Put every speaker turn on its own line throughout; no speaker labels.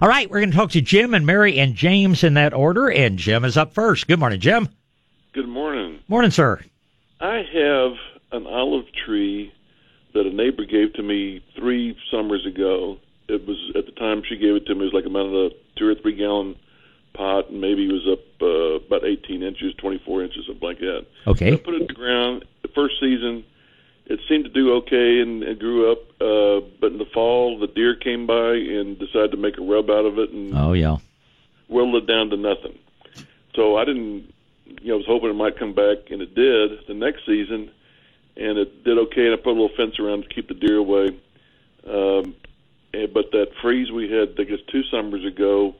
All right, we're going to talk to Jim and Mary and James in that order, and Jim is up first. Good morning, Jim.
Good morning.
Morning, sir.
I have an olive tree that a neighbor gave to me three summers ago. It was at the time she gave it to me. It was like about a two or three gallon pot, and maybe it was up uh, about 18 inches, 24 inches, something like that.
Okay.
I put it in the ground. The first season, it seemed to do okay and, and grew up. Uh, but in the fall, the deer came by and decided to make a rub out of it and
Oh yeah.
whittled it down to nothing. So I didn't, you know, I was hoping it might come back, and it did the next season, and it did okay. And I put a little fence around to keep the deer away. Um, and, but that freeze we had, I guess, two summers ago,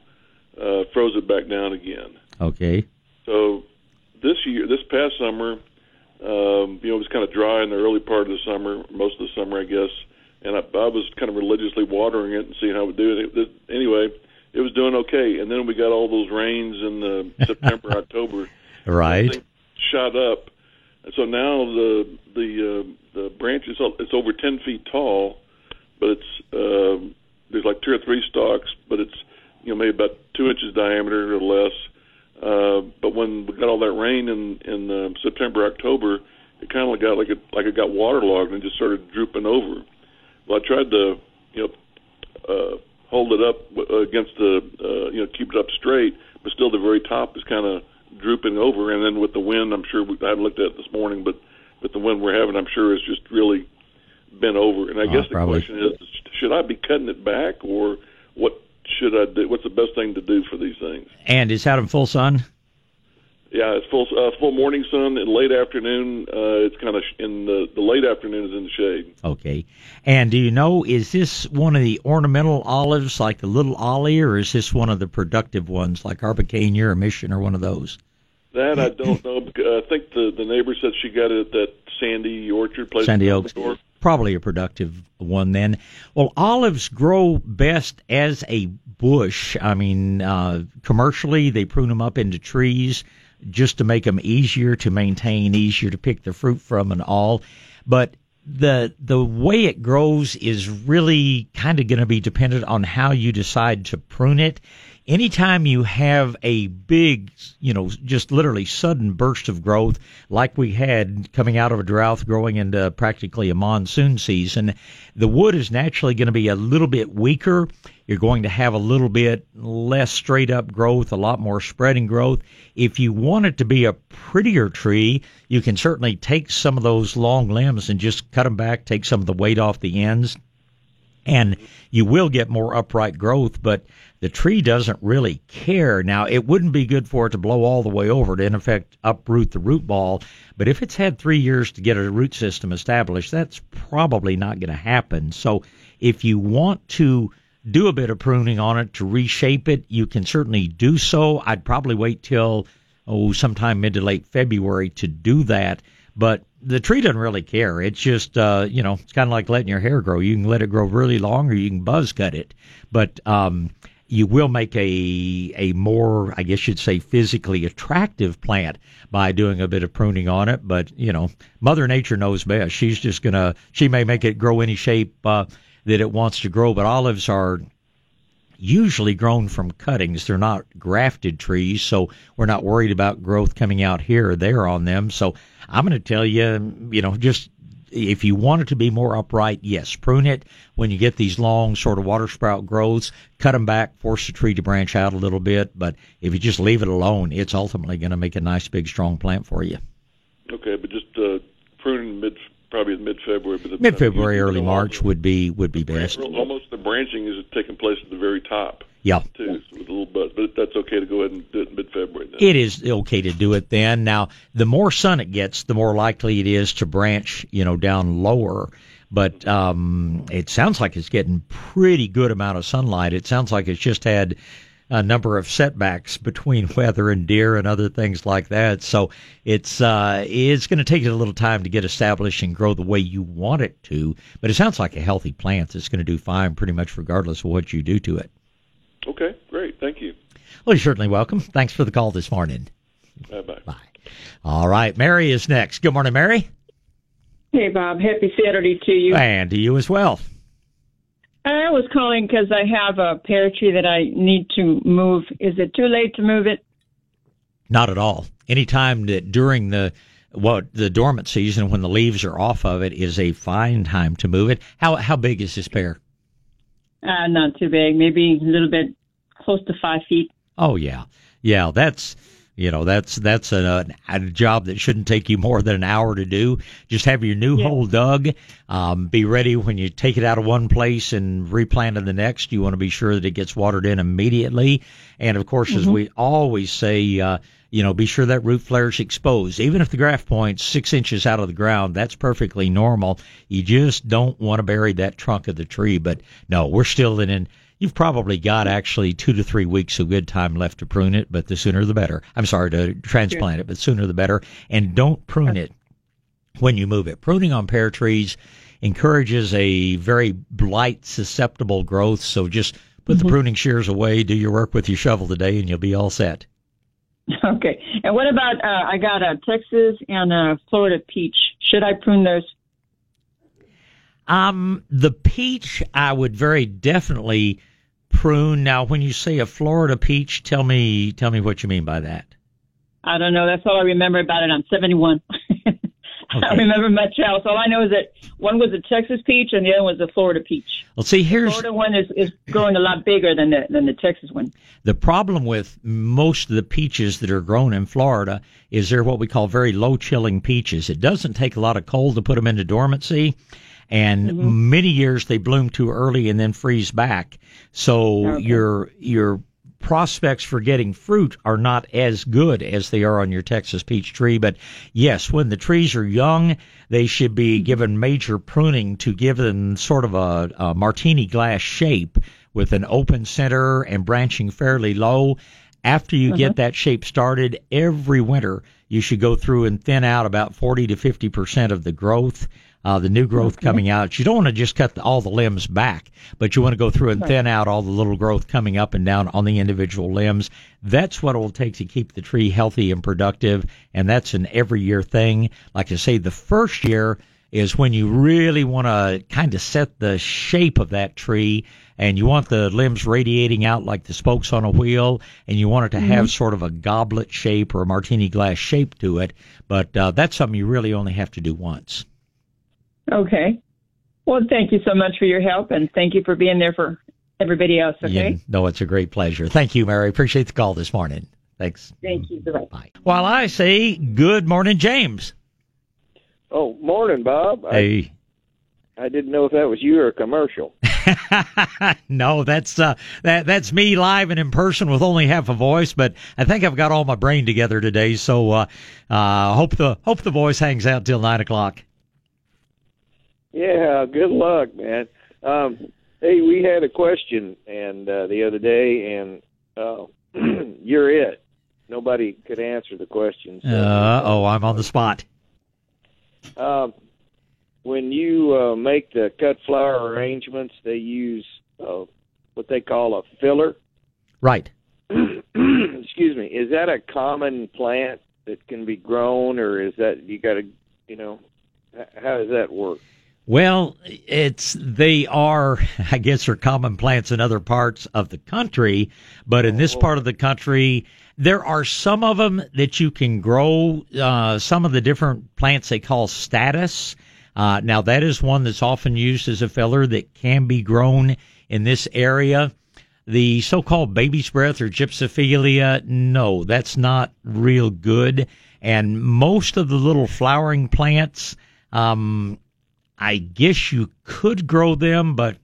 uh, froze it back down again.
Okay.
So this year, this past summer, um, you know, it was kind of dry in the early part of the summer, most of the summer, I guess. And I, I was kind of religiously watering it and seeing how it would do. It, it, anyway, it was doing okay. And then we got all those rains in uh, September, October.
Right.
Shot up, and so now the the uh, the branch is it's over ten feet tall, but it's um, there's like two or three stalks, but it's you know maybe about two inches diameter or less. Uh, but when we got all that rain in in uh, September October, it kind of got like it like it got waterlogged and just started drooping over. Well, I tried to you know uh, hold it up uh, against the uh, you know keep it up straight, but still the very top is kind of drooping over. And then with the wind, I'm sure we, I haven't looked at it this morning, but with the wind we're having, I'm sure it's just really bent over. And I
Oh,
guess the
probably.
question is, should I be cutting it back, or what should I do? What's the best thing to do for these things?
And out in full sun.
Yeah, it's full uh, full morning sun and late afternoon. Uh, it's kind of sh- in the the late afternoon is in the shade.
Okay. And do you know is this one of the ornamental olives like the little ollie, or is this one of the productive ones like Arbequina or Mission or one of those?
That I don't know. I think the the neighbor said she got it at that Sandy Orchard place.
Sandy Oaks. Probably a productive one then. Well, olives grow best as a bush. I mean, uh, commercially, they prune them up into trees just to make them easier to maintain, easier to pick the fruit from, and all. But the the way it grows is really kind of going to be dependent on how you decide to prune it. Anytime you have a big, you know, just literally sudden burst of growth like we had coming out of a drought growing into practically a monsoon season, the wood is naturally going to be a little bit weaker. You're going to have a little bit less straight up growth, a lot more spreading growth. If you want it to be a prettier tree, you can certainly take some of those long limbs and just cut them back, take some of the weight off the ends, and you will get more upright growth, but the tree doesn't really care. Now, it wouldn't be good for it to blow all the way over to, in effect, uproot the root ball, but if it's had three years to get a root system established, that's probably not going to happen. So, if you want to do a bit of pruning on it to reshape it, you can certainly do so. I'd probably wait till, oh, sometime mid to late February to do that. But the tree doesn't really care. It's just, uh, you know, it's kind of like letting your hair grow. You can let it grow really long or you can buzz cut it. But, um, you will make a a more, I guess you'd say, physically attractive plant by doing a bit of pruning on it. But you know, Mother Nature knows best. She's just gonna, she may make it grow any shape uh, that it wants to grow. But olives are usually grown from cuttings. They're not grafted trees, so we're not worried about growth coming out here or there on them. So I'm going to tell you, you know, just if you want it to be more upright, yes, prune it when you get these long sort of water sprout growths. Cut them back, force the tree to branch out a little bit. But if you just leave it alone, it's ultimately going to make a nice, big, strong plant for you.
Okay, but just uh, pruning mid probably in mid February. But the-
Mid February, early March would be would be best.
Almost the branching is taking place at the very top
Yeah.
too, with a little bud. But that's okay to go ahead and do it mid February. Then.
it is okay to do it then. Now, the more sun it gets, the more likely it is to branch, you know, down lower. But um, it sounds like it's getting pretty good amount of sunlight. It sounds like it's just had a number of setbacks between weather and deer and other things like that. So it's uh, it's going to take it a little time to get established and grow the way you want it to. But it sounds like a healthy plant that's going to do fine, pretty much regardless of what you do to it.
Okay, great. Thank you.
Well, you're certainly welcome. Thanks for the call this morning.
Bye bye.
Bye. All right, Mary is next. Good morning, Mary.
Hey, Bob. Happy Saturday to you.
And to you as well.
I was calling because I have a pear tree that I need to move. Is it too late to move it?
Not at all. Anytime that during the what the dormant season when the leaves are off of it is a fine time to move it. How how big is this pear?
Uh, not too big. Maybe a little bit close to five feet.
Oh yeah, yeah. That's you know that's that's a, a job that shouldn't take you more than an hour to do. Just have your new
Yeah.
hole dug. Um, be ready when you take it out of one place and replant in the next. You want to be sure that it gets watered in immediately. And of course, as we always say, uh, you know, be sure that root flare is exposed. Even if the graft point's six inches out of the ground, that's perfectly normal. You just don't want to bury that trunk of the tree. But no, we're still in. in You've probably got actually two to three weeks of good time left to prune it, but the sooner the better. I'm sorry to transplant it, but sooner the better. And don't prune it when you move it. Pruning on pear trees encourages a very blight susceptible growth. So just put the mm-hmm. pruning shears away, do your work with your shovel today, and you'll be all set.
Okay. And what about? Uh, I got a Texas and a Florida peach. Should I prune those?
Um, the peach, I would very definitely prune. Now, when you say a Florida peach, tell me, tell me what you mean by that.
I don't know. That's all I remember about it. I'm 71. I
Okay.
remember much else. All I know is that one was a Texas peach and the other was a Florida peach.
Well, see, here's
Florida one is, is growing a lot bigger than the than the Texas one.
The problem with most of the peaches that are grown in Florida is they're what we call very low chilling peaches. It doesn't take a lot of cold to put them into dormancy, and mm-hmm. many years they bloom too early and then freeze back. So
Okay.
your your prospects for getting fruit are not as good as they are on your Texas peach tree. But yes, when the trees are young, they should be given major pruning to give them sort of a, a martini glass shape with an open center and branching fairly low. After you get that shape started, every winter you should go through and thin out about 40 to 50 percent of the growth, uh, the new growth coming out. You don't want to just cut the, all the limbs back, but you want to go through and thin out all the little growth coming up and down on the individual limbs. That's what it will take to keep the tree healthy and productive, and that's an every year thing. Like I say, the first year is when you really want to kind of set the shape of that tree and you want the limbs radiating out like the spokes on a wheel and you want it to have sort of a goblet shape or a martini glass shape to it but uh, that's something you really only have to do once
Okay. Well, thank you so much for your help and thank you for being there for everybody else. Okay.
You know, it's a great pleasure thank you mary appreciate the call this morning thanks
Thank you. Bye.
bye while i say good morning james
Oh, morning, Bob. I,
hey
I didn't know if that was you or a commercial.
no, that's uh, that that's me live and in person with only half a voice, but I think I've got all my brain together today. So uh, uh, hope the hope the voice hangs out till nine o'clock.
Yeah, good luck, man. Um, hey, we had a question and uh, the other day, and uh, you're it. Nobody could answer the question. So,
Uh, oh, I'm on the spot.
Um, when you uh, make the cut flower arrangements, they use uh, what they call a filler.
Right.
Excuse me. Is that a common plant that can be grown, or is that you got to, you know, how does that work?
Well, it's they are, I guess, are common plants in other parts of the country, but in this part of the country, there are some of them that you can grow. Uh, some of the different plants they call statice. Uh, now that is one that's often used as a filler that can be grown in this area. The so-called baby's breath or gypsophilia, no, that's not real good. And most of the little flowering plants, um, I guess you could grow them, but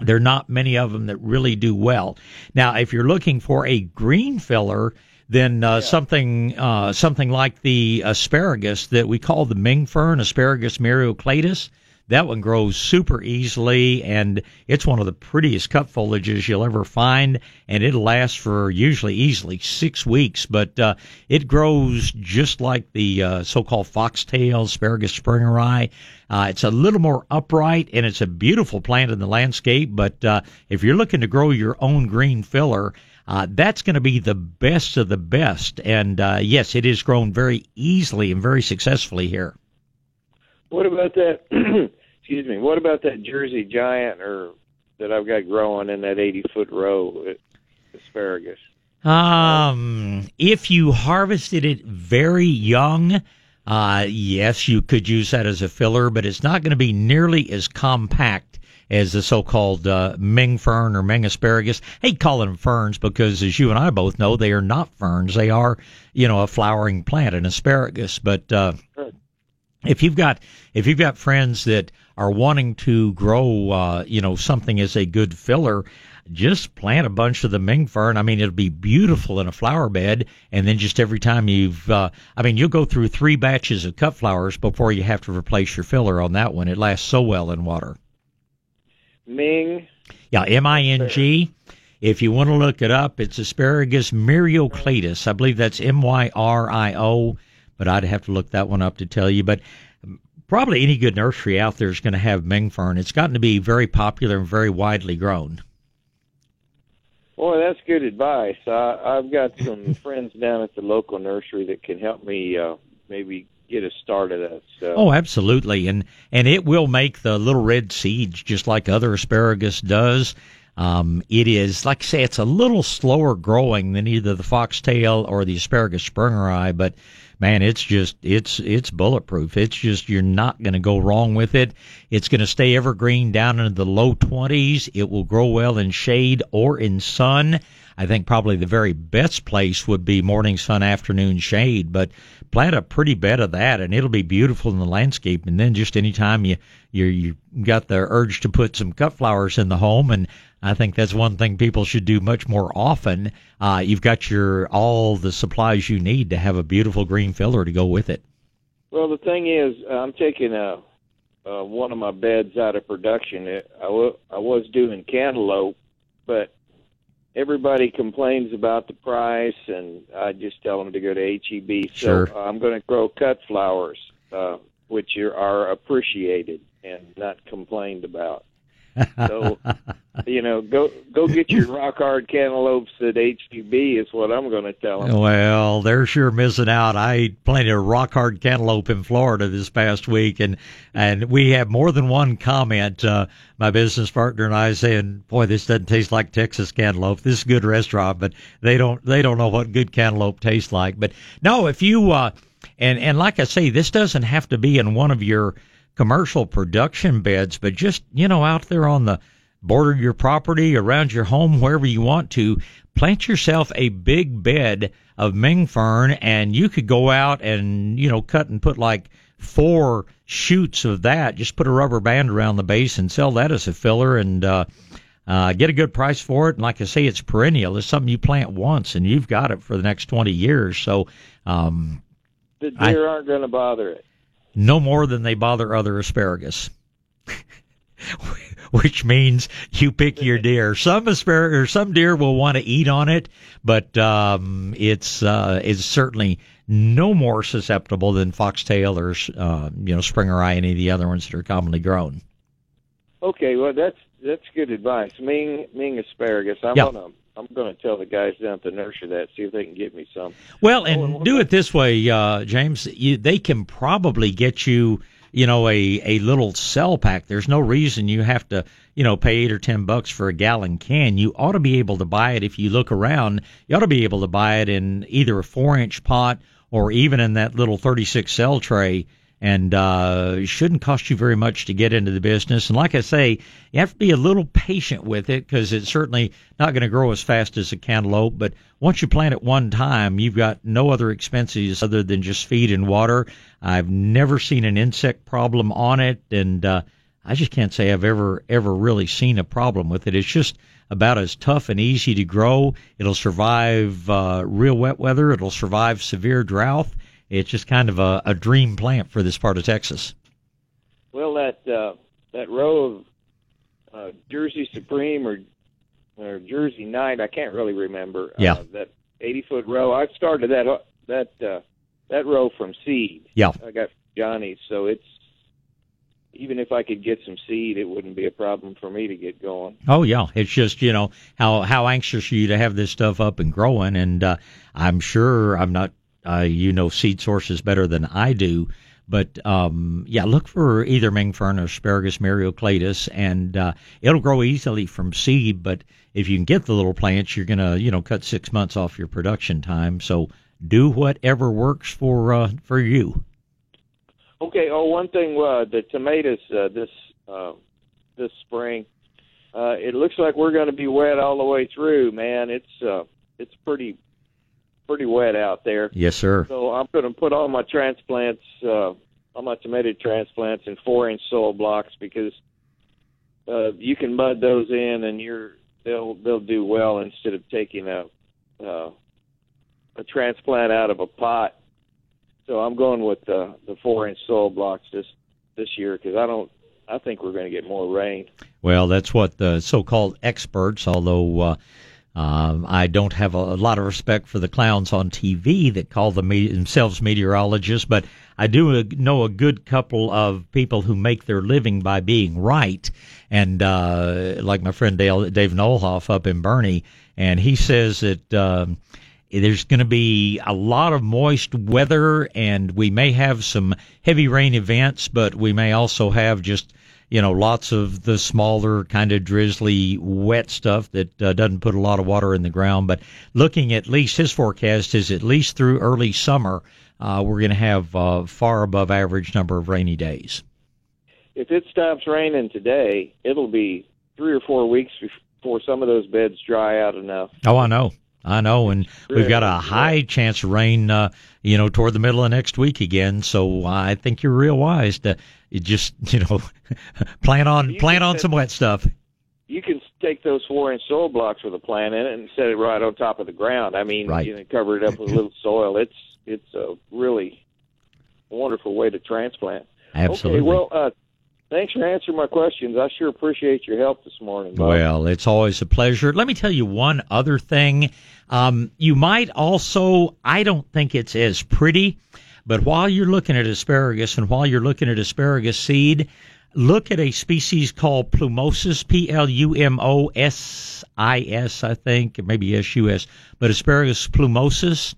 there are not many of them that really do well. Now, if you're looking for a green filler, then uh, something uh, something like the asparagus that we call the Ming fern, Asparagus myriocladus, that one grows super easily, and it's one of the prettiest cut foliages you'll ever find, and it'll last for usually easily six weeks. But uh, it grows just like the uh, so-called foxtail asparagus sprengeri. Uh, it's a little more upright, and it's a beautiful plant in the landscape. But uh, if you're looking to grow your own green filler, uh, that's going to be the best of the best. And uh, yes, it is grown very easily and very successfully here.
What about that? excuse me. What about that Jersey Giant or that I've got growing in that 80 foot row asparagus?
Um, if you harvested it very young, uh, yes, you could use that as a filler, but it's not going to be nearly as compact as the so-called uh, Ming fern or Ming asparagus. I hate calling them ferns because, as you and I both know, they are not ferns. They are, you know, a flowering plant, an asparagus. But uh, if you've got if you've got friends that are wanting to grow, uh, you know, something as a good filler, just plant a bunch of the Ming fern. I mean, it'll be beautiful in a flower bed, and then just every time you've, uh, I mean, you'll go through three batches of cut flowers before you have to replace your filler on that one. It lasts so well in water.
Ming.
Yeah, M I N G. If you want to look it up, it's asparagus myriocladus. I believe that's M Y R I O, but I'd have to look that one up to tell you. But probably any good nursery out there is going to have Ming fern. It's gotten to be very popular and very widely grown.
Boy, that's good advice. I, I've got some friends down at the local nursery that can help me uh, maybe get a start of that stuff.
Oh, absolutely, and and it will make the little red seeds just like other asparagus does. Um, it is like I say, it's a little slower growing than either the foxtail or the asparagus sprengeri, but man, it's just it's it's bulletproof. It's just you're not going to go wrong with it. It's going to stay evergreen down into the low 20s. It will grow well in shade or in sun. I think probably the very best place would be morning sun, afternoon shade, but plant a pretty bed of that and it'll be beautiful in the landscape. And then just anytime you, you, you got the urge to put some cut flowers in the home and I think that's one thing people should do much more often. Uh, you've got your, all the supplies you need to have a beautiful green filler to go with it.
Well, the thing is, I'm taking a, uh, one of my beds out of production. It, I, w- I was doing cantaloupe, but everybody complains about the price, and I just tell them to go to HEB. So uh, I'm going to grow cut flowers, uh, which are, are appreciated and not complained about. So, you know, go go get your rock hard cantaloupes at HEB is what I'm going to tell them.
Well, they're sure missing out. I ate plenty of rock hard cantaloupe in Florida this past week, and and we have more than one comment. Uh, my business partner and I saying, "Boy, this doesn't taste like Texas cantaloupe. This is a good restaurant, but they don't they don't know what good cantaloupe tastes like." But no, if you uh, and and like I say, this doesn't have to be in one of your commercial production beds, but just you know out there on the border of your property, around your home, wherever you want to, plant yourself a big bed of Ming fern, and you could go out and you know cut and put like four shoots of that. Just put a rubber band around the base and sell that as a filler, and uh, uh, get a good price for it. And like I say, it's perennial. It's something you plant once, and you've got it for the next twenty years. So. Um,
The deer aren't going to bother it.
No more than they bother other asparagus. Which means you pick your deer. Some asparagus, or some deer will want to eat on it, but um, it's uh, it's certainly no more susceptible than foxtail or uh, you know springer eye, any of the other ones that are commonly grown.
Okay, well that's that's good advice. Ming Ming asparagus. I'm
Yeah.
gonna I'm gonna tell the guys down at the nursery that see if they can get me some.
Well,
and what
do it this way, uh, James. You, they can probably get you, you know, a a little cell pack. There's no reason you have to, you know, pay eight or ten bucks for a gallon can. You ought to be able to buy it if you look around. You ought to be able to buy it in either a four inch pot or even in that little 36 cell tray. And uh, shouldn't cost you very much to get into the business. And like I say, you have to be a little patient with it because it's certainly not going to grow as fast as a cantaloupe. But once you plant it one time, you've got no other expenses other than just feed and water. I've never seen an insect problem on it, and uh, I just can't say I've ever ever really seen a problem with it. It's just about as tough and easy to grow. It'll survive uh, real wet weather. It'll survive severe drought. It's just kind of a, a dream plant for this part of Texas.
Well, that uh, that row of uh, Jersey Supreme or or Jersey Knight, I can't really remember.
Yeah.
Uh, that 80 foot row. I started that uh, that uh, that row from seed.
Yeah.
I got Johnny's, so it's even if I could get some seed, it wouldn't be a problem for me to get going.
Oh yeah, it's just you know how how anxious are you to have this stuff up and growing, and uh, I'm sure I'm not uh, you know seed sources better than I do, But um, yeah, look for either Ming fern or asparagus myriocladus, and uh, it'll grow easily from seed. But if you can get the little plants, you're gonna you know cut six months off your production time. So do whatever works for uh, for you.
Okay. Oh, one thing, uh, the tomatoes uh, this uh, this spring, uh, it looks like we're going to be wet all the way through. Man, it's uh, it's pretty pretty wet out there.
Yes, sir.
So I'm going to put all my transplants, uh, all my tomato transplants, in four-inch soil blocks because uh, you can mud those in, and you're they'll they'll do well instead of taking a uh, a transplant out of a pot. So I'm going with the the four-inch soil blocks this this year because I don't. I think we're going to get more rain.
Well, that's what the so-called experts, although uh, um, I don't have a, a, lot of respect for the clowns on TV that call them themselves meteorologists, but I do know a good couple of people who make their living by being right. And uh, like my friend Dale, Dave Nolhoff up in Boerne, and he says that um, there's going to be a lot of moist weather, and we may have some heavy rain events, but we may also have just you know, lots of the smaller kind of drizzly, wet stuff that uh, doesn't put a lot of water in the ground. But looking at least his forecast is at least through early summer, uh, we're going to have uh, far above average number of rainy days.
If it stops raining today, it'll be three or four weeks before some of those beds dry out enough.
Oh, I know. I know, and we've got a high chance of rain, uh, you know, toward the middle of next week again. So I think you're real wise to just, you know, plan on you plan on some wet stuff.
You can take those four inch soil blocks with a plant in it and set it right on top of the ground. I mean, right. you know, cover it up with a little soil. It's it's a really wonderful way to transplant.
Absolutely.
Okay, well, uh, Thanks for answering my questions. I sure appreciate your help this morning. Bob.
Well, it's always a pleasure. Let me tell you one other thing. Um, you might also, I don't think it's as pretty, but while you're looking at asparagus and while you're looking at asparagus seed, look at a species called plumosis, P L U M O S I S, I think, maybe S U S, but asparagus plumosis.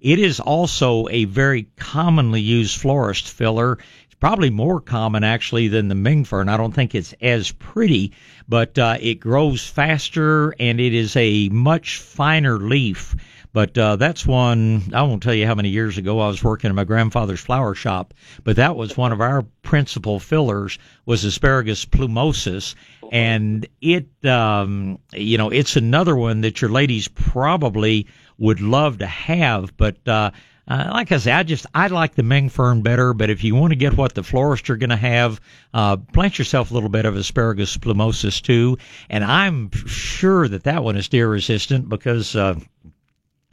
It is also a very commonly used florist filler It's probably more common actually than the Ming fern. I don't think it's as pretty, but uh, it grows faster and it is a much finer leaf. But uh, that's one, I won't tell you how many years ago I was working in my grandfather's flower shop, but that was one of our principal fillers was asparagus plumosus. And it, um, you know, it's another one that your ladies probably would love to have, but, uh, uh, like I say, I just I like the Ming fern better. But if you want to get what the florists are going to have, uh, plant yourself a little bit of asparagus plumosus too. And I'm sure that that one is deer resistant because uh,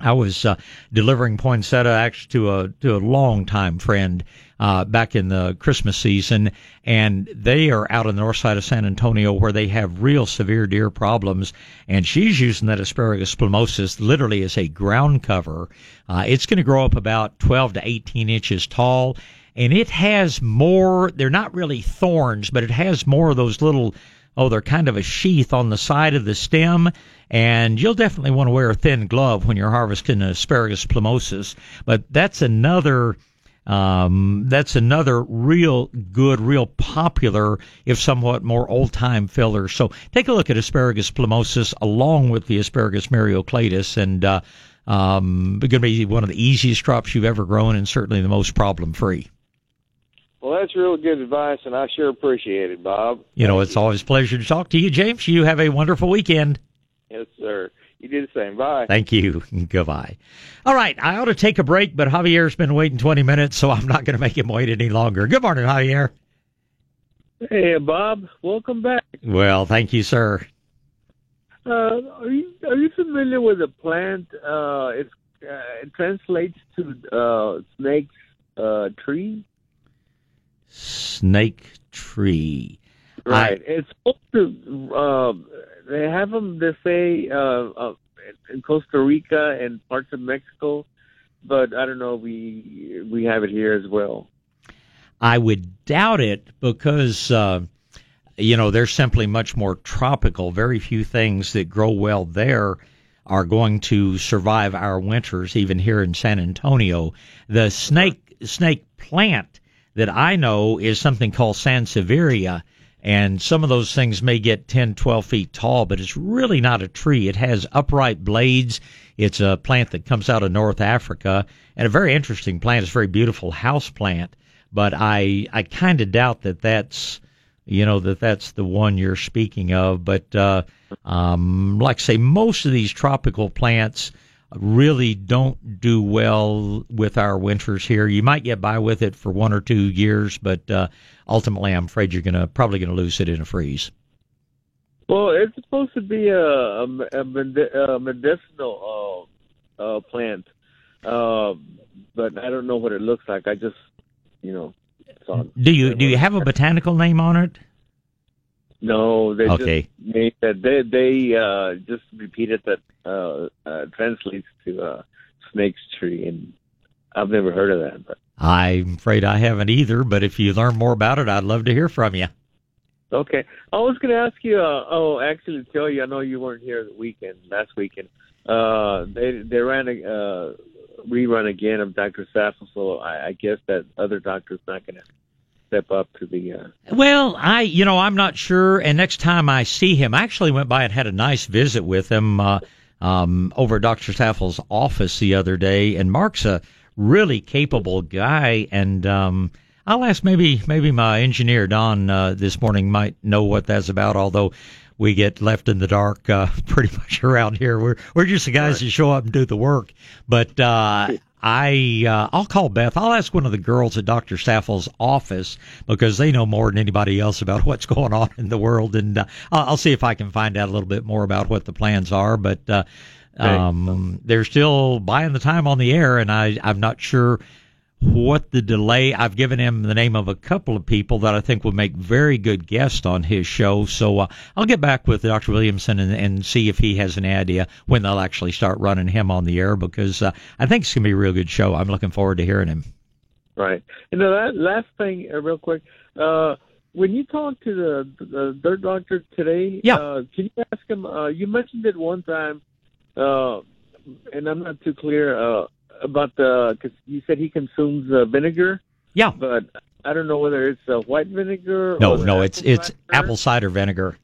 I was uh, delivering poinsettia actually to a to a long time friend uh, back in the Christmas season, and they are out on the north side of San Antonio where they have real severe deer problems. And she's using that asparagus plumosus literally as a ground cover. Uh, it's going to grow up about 12 to 18 inches tall, and it has more. They're not really thorns, but it has more of those little oh, they're kind of a sheath on the side of the stem, and you'll definitely want to wear a thin glove when you're harvesting asparagus plumosus. But that's another um, that's another real good, real popular, if somewhat more old time filler. So take a look at asparagus plumosus along with the asparagus myriocladus, and uh, um, going to be one of the easiest crops you've ever grown, and certainly the most problem free.
Well, that's real good advice, and I sure appreciate it, Bob.
You know, it's always a pleasure to talk to you, James. You have a wonderful weekend.
Yes, sir. You do the same. Bye.
Thank you. Goodbye. All right. I ought to take a break, but Javier's been waiting 20 minutes, so I'm not going to make him wait any longer. Good morning, Javier.
Hey, Bob. Welcome back.
Well, thank you, sir.
Uh, are you are you familiar with the plant? Uh, it's, uh, it translates to uh, snake's uh, tree.
Snake tree.
Right. I, it's supposed to. Uh, they have them. They say uh, uh, in Costa Rica and parts of Mexico, but I don't know. We we have it here as well.
I would doubt it because uh, you know they're simply much more tropical. Very few things that grow well there are going to survive our winters, even here in San Antonio. The snake snake plant that I know is something called Sansevieria. And some of those things may get 10, 12 feet tall, but it's really not a tree. It has upright blades. It's a plant that comes out of North Africa and a very interesting plant. It's a very beautiful house plant, but I, I kind of doubt that that's, you know, that that's the one you're speaking of. But, uh, um, like I say, most of these tropical plants, really don't do well with our winters here. You might get by with it for one or two years, but uh, ultimately, I'm afraid you're gonna probably gonna lose it in a freeze.
Well, it's supposed to be a, a, a medicinal uh, uh, plant, uh, but I don't know what it looks like. I just, you know,
do you do you have a botanical name on it?
No, they
okay.
just made that they they uh, just repeated that uh, uh, translates to uh, snake's tree, and I've never heard of that. But
I'm afraid I haven't either. But if you learn more about it, I'd love to hear from you.
Okay, I was going to ask you. Uh, oh, actually, tell you, I know you weren't here the weekend last weekend. Uh, they they ran a uh, rerun again of Doctor Saffold, so I, I guess that other doctor's not going to step up to the. Uh...
Well, I, you know, I'm not sure. And next time I see him, I actually went by and had a nice visit with him uh, um, over at Dr. Saffold's office the other day. And Mark's a really capable guy. And um, I'll ask maybe maybe my engineer Don uh, this morning might know what that's about. Although we get left in the dark uh, pretty much around here. We're we're just the guys right. that show up and do the work. But uh, I uh, I'll call Beth. I'll ask one of the girls at Dr. Saffold's office because they know more than anybody else about what's going on in the world, and uh, I'll, I'll see if I can find out a little bit more about what the plans are. But uh, um, they're still buying the time on the air, and I I'm not sure what the delay. I've given him the name of a couple of people that I think would make very good guests on his show. So uh, I'll get back with Dr. Williamson and, and see if he has an idea when they'll actually start running him on the air because uh, I think it's gonna be a real good show. I'm looking forward to hearing him.
Right. And the last thing, uh, real quick. Uh, when you talk to the, the dirt doctor today,
yeah.
Uh, can you ask him? Uh, you mentioned it one time, uh, and I'm not too clear. Uh, about the because you said he consumes uh, vinegar.
Yeah,
but I don't know whether it's uh, white vinegar.
No, no, it's it's apple cider vinegar.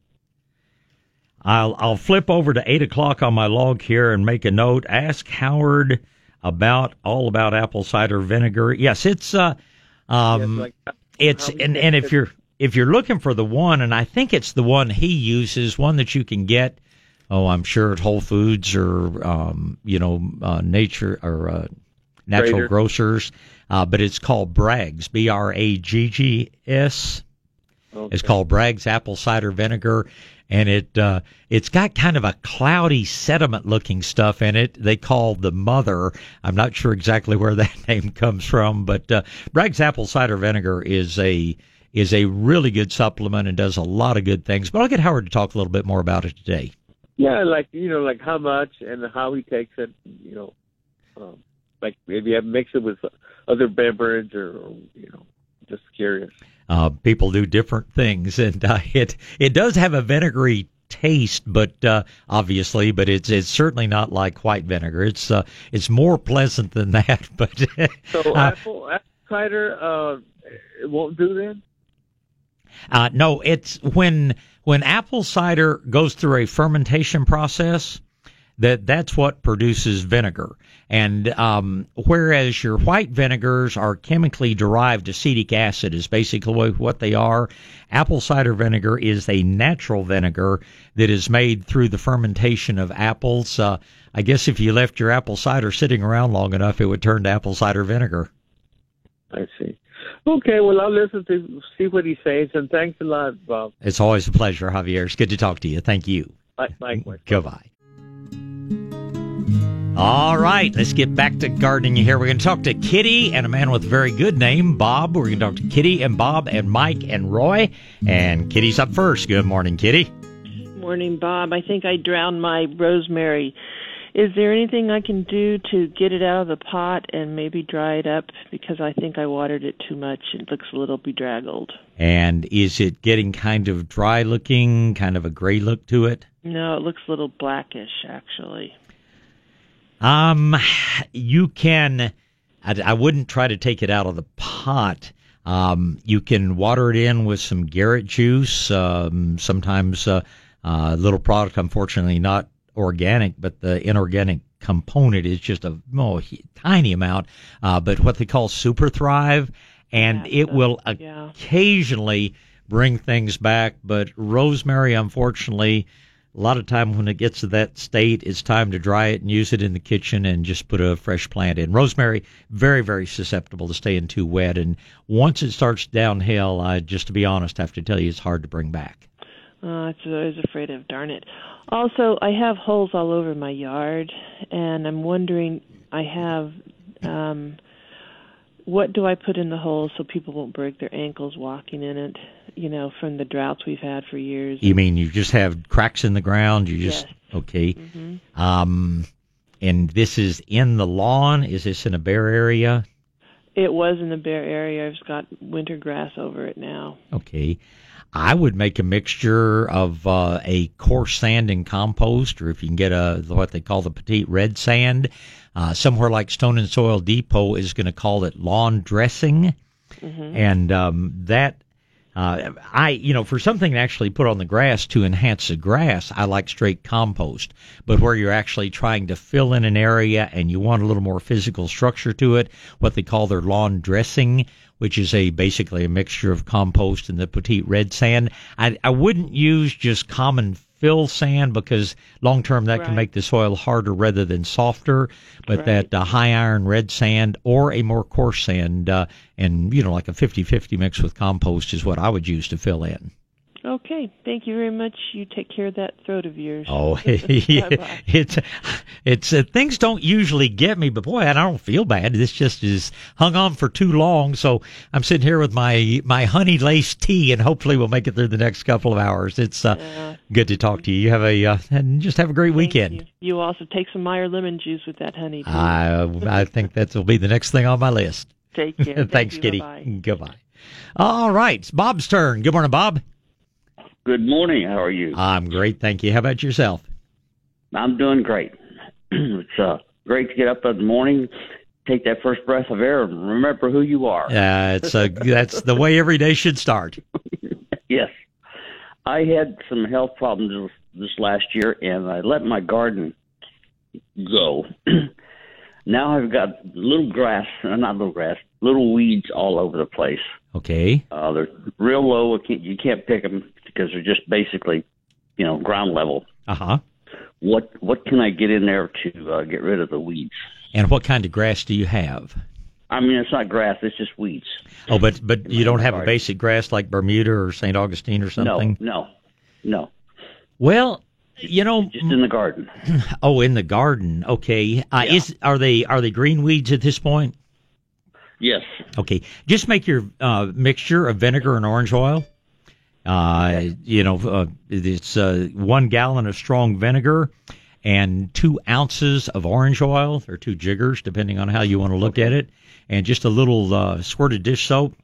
I'll I'll flip over to eight o'clock on my log here and make a note. Ask Howard about all about apple cider vinegar. Yes, it's uh, um, yes, like, it's and and if you're if you're looking for the one, and I think it's the one he uses, one that you can get oh, I'm sure at Whole Foods or um, you know uh, nature or uh, natural Trader. grocers, uh, but it's called Bragg's, B R A G G S. Okay. It's called Bragg's apple cider vinegar, and it uh, it's got kind of a cloudy sediment looking stuff in it. They call the mother. I'm not sure exactly where that name comes from, but uh, Bragg's apple cider vinegar is a is a really good supplement and does a lot of good things. But I'll get Howard to talk a little bit more about it today.
Yeah, like you know, like how much and how he takes it. You know, um, like maybe I mix it with other beverage or, or you know, just curious.
Uh, people do different things, and uh, it it does have a vinegary taste, but uh, obviously, but it's it's certainly not like white vinegar. It's uh, it's more pleasant than that. But
so uh, apple, apple cider uh, it won't do then.
Uh, no, it's when when apple cider goes through a fermentation process, that that's what produces vinegar. And um, whereas your white vinegars are chemically derived acetic acid, is basically what they are. Apple cider vinegar is a natural vinegar that is made through the fermentation of apples. Uh, I guess if you left your apple cider sitting around long enough, it would turn to apple cider vinegar.
I see. Okay, well, I'll listen to see what he says, and thanks a lot, Bob.
It's always a pleasure, Javier. It's good to talk to you. Thank you.
Likewise.
Goodbye. All right, let's get back to gardening here. We're going to talk to Kitty and a man with a very good name, Bob. We're going to talk to Kitty and Bob and Mike and Roy. And Kitty's up first. Good morning, Kitty.
Morning, Bob. I think I drowned my rosemary is there anything I can do to get it out of the pot and maybe dry it up? Because I think I watered it too much. It looks a little bedraggled.
And is it getting kind of dry looking, kind of a gray look to it?
No, it looks a little blackish, actually.
Um, you can. I, I wouldn't try to take it out of the pot. Um, you can water it in with some Garrett juice. Um, sometimes uh, uh, little product, unfortunately not organic, but the inorganic component is just a oh, tiny amount. Uh, but what they call Super Thrive, and
Yeah,
it will
yeah.
occasionally bring things back. But rosemary, unfortunately, a lot of time when it gets to that state, it's time to dry it and use it in the kitchen and just put a fresh plant in. Rosemary, very, very susceptible to staying too wet. And once it starts downhill, I just to be honest, have to tell you, it's hard to bring back.
Uh, I was afraid of. Darn it. Also, I have holes all over my yard, and I'm wondering. I have. Um, what do I put in the holes so people won't break their ankles walking in it? You know, from the droughts we've had for years.
You mean you just have cracks in the ground? You just
Yes.
okay.
hmm
Um, and this is in the lawn. Is this in a bare area?
It was in the bare area. I've got winter grass over it now.
Okay. I would make a mixture of uh, a coarse sand and compost, or if you can get a what they call the petite red sand. Uh, somewhere like Stone and Soil Depot is going to call it lawn dressing, and um, that uh, I you know for something to actually put on the grass to enhance the grass, I like straight compost. But where you're actually trying to fill in an area and you want a little more physical structure to it, what they call their lawn dressing, which is a basically a mixture of compost and the petite red sand. I I wouldn't use just common fill sand because long term that can make the soil harder rather than softer. But
Right.
that uh, high iron red sand or a more coarse sand uh, and you know like a 50-50 mix with compost is what I would use to fill in.
Okay. Thank you very much. You take care of that throat of yours.
Oh, yeah. It's it's uh, things don't usually get me, but boy, I don't feel bad. This just is hung on for too long. So I'm sitting here with my my honey laced tea, and hopefully we'll make it through the next couple of hours. It's uh,
Yeah.
good to talk to you. You have a uh, and just have a great weekend.
You. you also take some Meyer lemon juice with that honey. Too.
I I think that will be the next thing on my list.
take care. Thank
Thanks,
you.
Kitty.
Bye-bye.
Goodbye. All right, it's Bob's turn. Good morning, Bob.
Good morning. How are you?
I'm great, thank you. How about yourself?
I'm doing great. it's uh, great to get up in the morning, take that first breath of air, and remember who you are.
Uh, it's a, that's the way every day should start.
Yes. I had some health problems this, this last year, and I let my garden go. now I've got little grass, uh, not little grass, little weeds all over the place.
Okay.
Uh, they're real low. You can't pick them because they're just basically, you know, ground level.
Uh huh.
What what can I get in there to uh, get rid of the weeds?
And what kind of grass do you have?
I mean, it's not grass; it's just weeds.
Oh, but but you don't have a basic grass like Bermuda or St. Augustine or something.
No, no, no.
Well, you know,
Just in the garden.
oh, in the garden. Okay. Uh,
Yeah.
Is are they are they green weeds at this point?
Yes.
Okay. Just make your uh, mixture of vinegar and orange oil. Uh, you know, uh, it's uh, one gallon of strong vinegar and two ounces of orange oil or two jiggers, depending on how you want to look at it, and just a little uh, squirt of dish soap.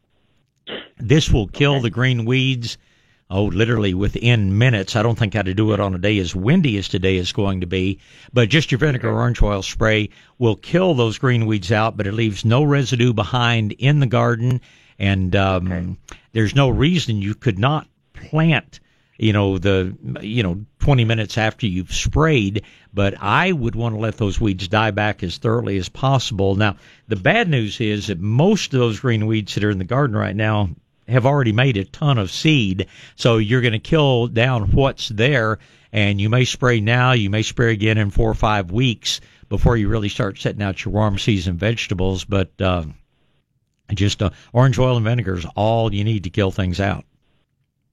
This will kill the green weeds. Oh, literally within minutes. I don't think how to do it on a day as windy as today is going to be, but just your vinegar orange oil spray will kill those green weeds out, but it leaves no residue behind in the garden. And um, there's no reason you could not plant, you know, the you know 20 minutes after you've sprayed. But I would want to let those weeds die back as thoroughly as possible. Now, the bad news is that most of those green weeds that are in the garden right now have already made a ton of seed. So you're going to kill down what's there, and you may spray now, you may spray again in four or five weeks before you really start setting out your warm season vegetables. But uh, just uh, orange oil and vinegar is all you need to kill things out.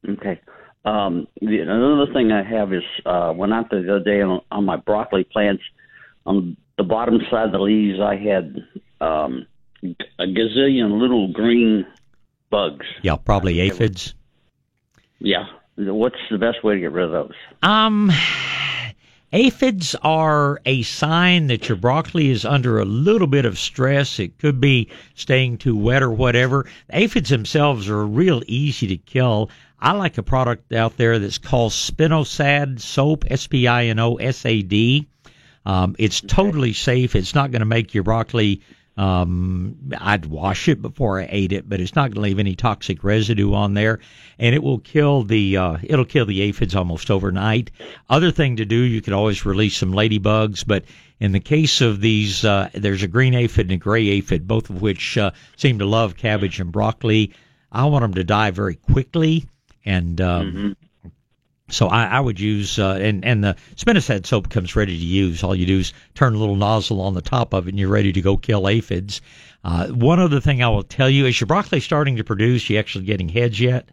Okay. Um, the, another thing I have is uh, went out the other day on, on my broccoli plants. On the bottom side of the leaves, I had um, a gazillion little green bugs.
Yeah, probably aphids.
Yeah. What's the best way to get rid of those?
Um, aphids are a sign that your broccoli is under a little bit of stress. It could be staying too wet or whatever. Aphids themselves are real easy to kill. I like a product out there that's called Spinosad soap, S P I N O S A D. Um, it's totally safe. It's not going to make your broccoli Um, I'd wash it before I ate it, but it's not going to leave any toxic residue on there, and it will kill the uh, it'll kill the aphids almost overnight. Other thing to do, you could always release some ladybugs, but in the case of these, uh, there's a green aphid and a gray aphid, both of which uh, seem to love cabbage and broccoli. I want them to die very quickly, and um,
Mm-hmm.
so I, I would use uh, and and the spinosad soap comes ready to use. All you do is turn a little nozzle on the top of it, and you're ready to go kill aphids. Uh, one other thing I will tell you is your broccoli starting to produce. You actually getting heads yet?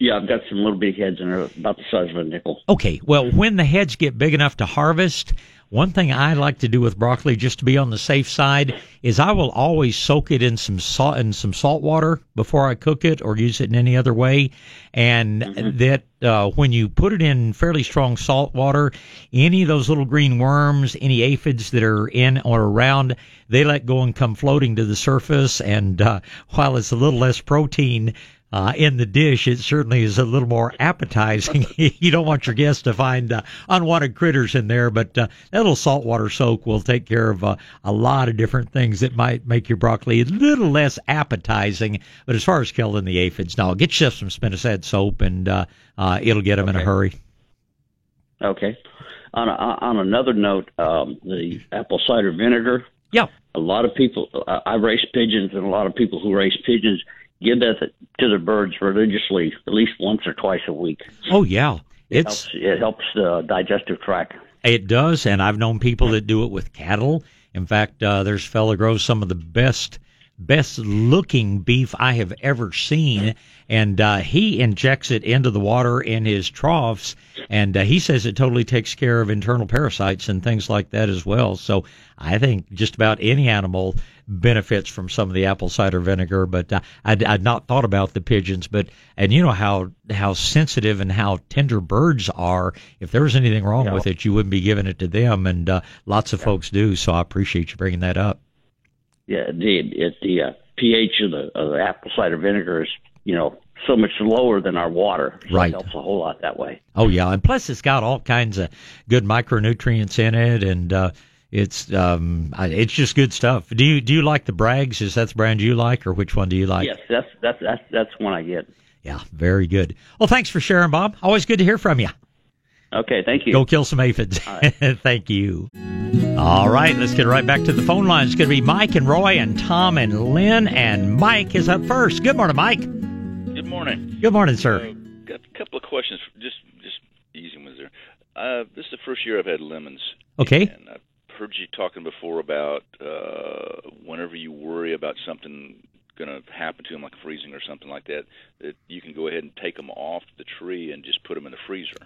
Yeah, I've got some little big heads and they're about the size of a nickel.
Okay, well, when the heads get big enough to harvest, one thing I like to do with broccoli, just to be on the safe side, is I will always soak it in some salt in some salt water before I cook it or use it in any other way, and that uh, when you put it in fairly strong salt water, any of those little green worms, any aphids that are in or around, they let go and come floating to the surface, and uh, while it's a little less protein uh, in the dish, it certainly is a little more appetizing. you don't want your guests to find uh, unwanted critters in there, but uh, that little saltwater soak will take care of uh, a lot of different things that might make your broccoli a little less appetizing. But as far as killing the aphids, now get yourself some spinosad soap, and uh, uh, it'll get them in a hurry.
Okay. On a, on another note, um, the apple cider vinegar.
Yeah.
A lot of people. I, I raise pigeons, and a lot of people who raise pigeons give that to the birds religiously, at least once or twice a week.
Oh yeah, it's
helps, it helps the digestive tract.
It does, and I've known people that do it with cattle. In fact, uh, there's a fellow grows some of the best best looking beef I have ever seen, and uh, he injects it into the water in his troughs, and uh, he says it totally takes care of internal parasites and things like that as well. So I think just about any animal benefits from some of the apple cider vinegar, but uh, I'd, I'd not thought about the pigeons. But and you know how how sensitive and how tender birds are. If there was anything wrong
Yeah.
with it, you wouldn't be giving it to them, and uh, lots of folks do. So I appreciate you bringing that up.
Yeah, indeed. It, the uh, pH of the, of the apple cider vinegar is, you know, so much lower than our water. So
Right.
It helps a whole lot that way.
Oh yeah, and plus it's got all kinds of good micronutrients in it, and uh, it's um, it's just good stuff. Do you do you like the Bragg's? Is that the brand you like, or which one do you like?
yes, that's that's that's that's one I get.
Yeah, very good. Well, thanks for sharing, Bob. Always good to hear from you.
Okay, thank you.
Go kill some aphids. Thank you. All right, let's get right back to the phone line. It's going to be Mike and Roy and Tom and Lynn, and Mike is up first. Good morning, Mike.
Good morning.
Good morning, sir.
Uh, got a couple of questions, just just easy ones there. Uh, this is the first year I've had lemons.
Okay.
And I've heard you talking before about uh, whenever you worry about something going to happen to them, like freezing or something like that, that you can go ahead and take them off the tree and just put them in the freezer.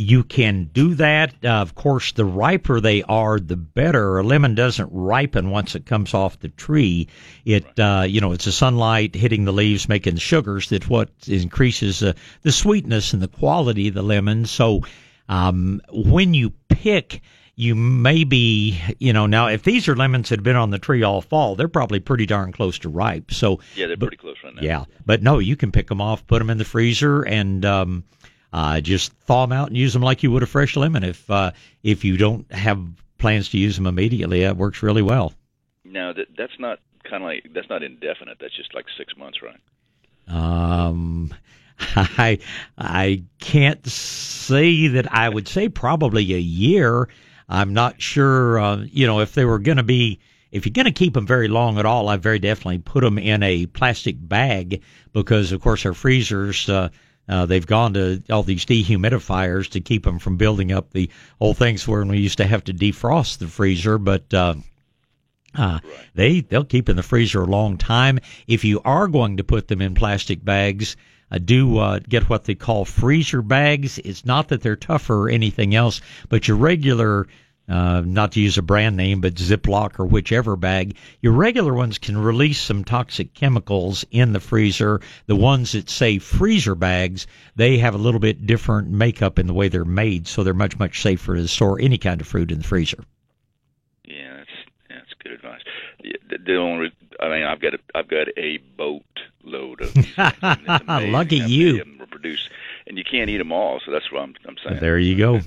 You can do that. Uh, of course, the riper they are, the better. A lemon doesn't ripen once it comes off the tree. It, uh, you know, it's the sunlight hitting the leaves, making the sugars that what increases uh, the sweetness and the quality of the lemon. So, um, when you pick, you may be, you know, now if these are lemons that have been on the tree all fall, they're probably pretty darn close to ripe. So,
Yeah, they're
but-
pretty close right now.
yeah, but no, you can pick them off, put them in the freezer, and um, uh, just thaw them out and use them like you would a fresh lemon. If uh, if you don't have plans to use them immediately, that works really well.
Now that that's not kind of like that's not indefinite. That's just like six months, right?
Um, I I can't say that I would say probably a year. I'm not sure. Uh, you know, if they were going to be, if you're going to keep them very long at all, I very definitely put them in a plastic bag because, of course, our freezers. Uh, uh, they've gone to all these dehumidifiers to keep them from building up the old things where we used to have to defrost the freezer, but uh, uh, they they'll keep in the freezer a long time. If you are going to put them in plastic bags, uh, do uh, get what they call freezer bags. It's not that they're tougher or anything else, but your regular, uh, not to use a brand name, but Ziploc or whichever bag, your regular ones can release some toxic chemicals in the freezer. The ones that say freezer bags, they have a little bit different makeup in the way they're made, so they're much much safer to store any kind of fruit in the freezer.
Yeah, that's that's good advice. The, the, only, I mean, I've got a, I've got a boat load of these.
Lucky you.
them were produced, and you can't eat them all. So that's what I'm I'm saying.
There you go.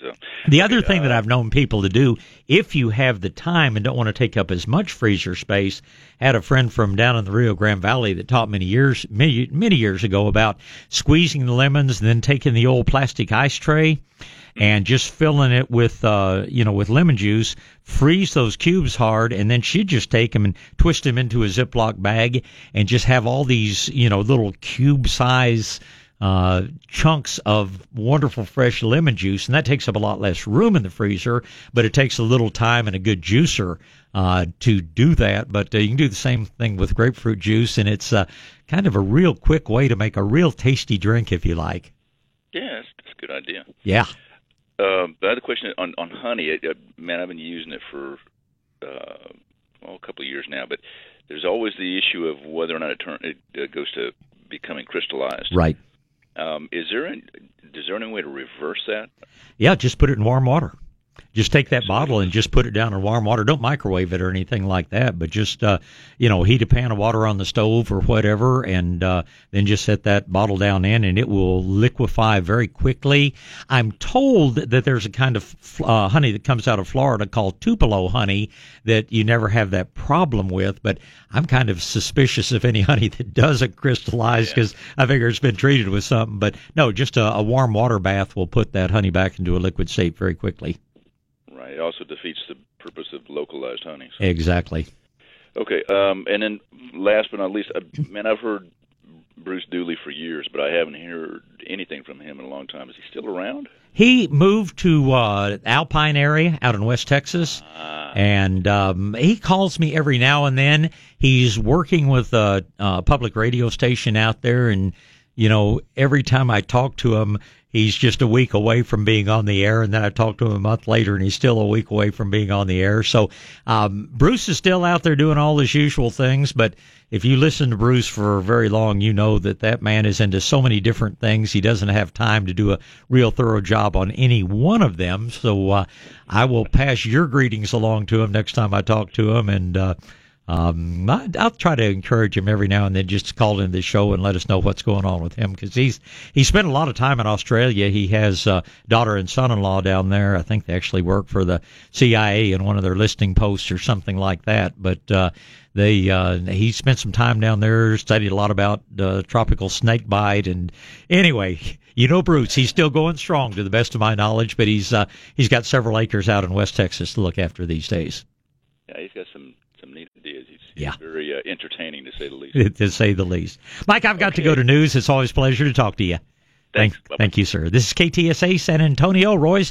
So
The other thing that I've known people to do, if you have the time and don't want to take up as much freezer space, had a friend from down in the Rio Grande Valley that taught many years, many, many years ago about squeezing the lemons and then taking the old plastic ice tray and just filling it with, uh, you know, with lemon juice, freeze those cubes hard, and then she'd just take them and twist them into a Ziploc bag and just have all these, you know, little cube size uh, chunks of wonderful fresh lemon juice, and that takes up a lot less room in the freezer, but it takes a little time and a good juicer uh, to do that. But uh, you can do the same thing with grapefruit juice, and it's uh, kind of a real quick way to make a real tasty drink if you like.
yeah, that's, that's a good idea.
Yeah.
Uh, the other question on on honey, it, uh, man, I've been using it for uh, well, a couple of years now, but there's always the issue of whether or not it turn it uh, goes to becoming crystallized.
Right.
Um, is there any, is there any way to reverse that?
Yeah, just put it in warm water. Just take that bottle and just put it down in warm water. Don't microwave it or anything like that, but just uh, you know, heat a pan of water on the stove or whatever, and uh, then just set that bottle down in, and it will liquefy very quickly. I'm told that there's a kind of uh, honey that comes out of Florida called Tupelo honey that you never have that problem with, but I'm kind of suspicious of any honey that doesn't crystallize because I figure it's been treated with something. But no, just a, a warm water bath will put that honey back into a liquid state very quickly.
Right. It also defeats the purpose of localized honey. So.
Exactly.
Okay. Um, and then last but not least, uh, man, I've heard Bruce Dooley for years, but I haven't heard anything from him in a long time. Is he still around?
He moved to uh, Alpine area out in West Texas, and um, he calls me every now and then. He's working with a, a public radio station out there, and you know, every time I talk to him, he's just a week away from being on the air, and then I talk to him a month later, and he's still a week away from being on the air. So um, Bruce is still out there doing all his usual things, but if you listen to Bruce for very long, you know that that man is into so many different things. He doesn't have time to do a real thorough job on any one of them. So uh, I will pass your greetings along to him next time I talk to him, and. Uh, um, I, I'll try to encourage him every now and then just call in the show and let us know what's going on with him because he's he spent a lot of time in Australia. He has uh, daughter and son-in-law down there. I think they actually work for the CIA in one of their listing posts or something like that. But uh, they uh, he spent some time down there, studied a lot about uh, tropical snake bite, and anyway. You know Bruce, he's still going strong to the best of my knowledge, but he's uh, he's got several acres out in West Texas to look after these days.
Yeah, he's got some some neat ideas. He's, he's
Yeah.
very uh, entertaining to say the least.
to say the least. Mike, I've got to go to news. It's always a pleasure to talk to you.
Thanks.
Thank, thank you, sir. This is KTSA San Antonio. Roy's next.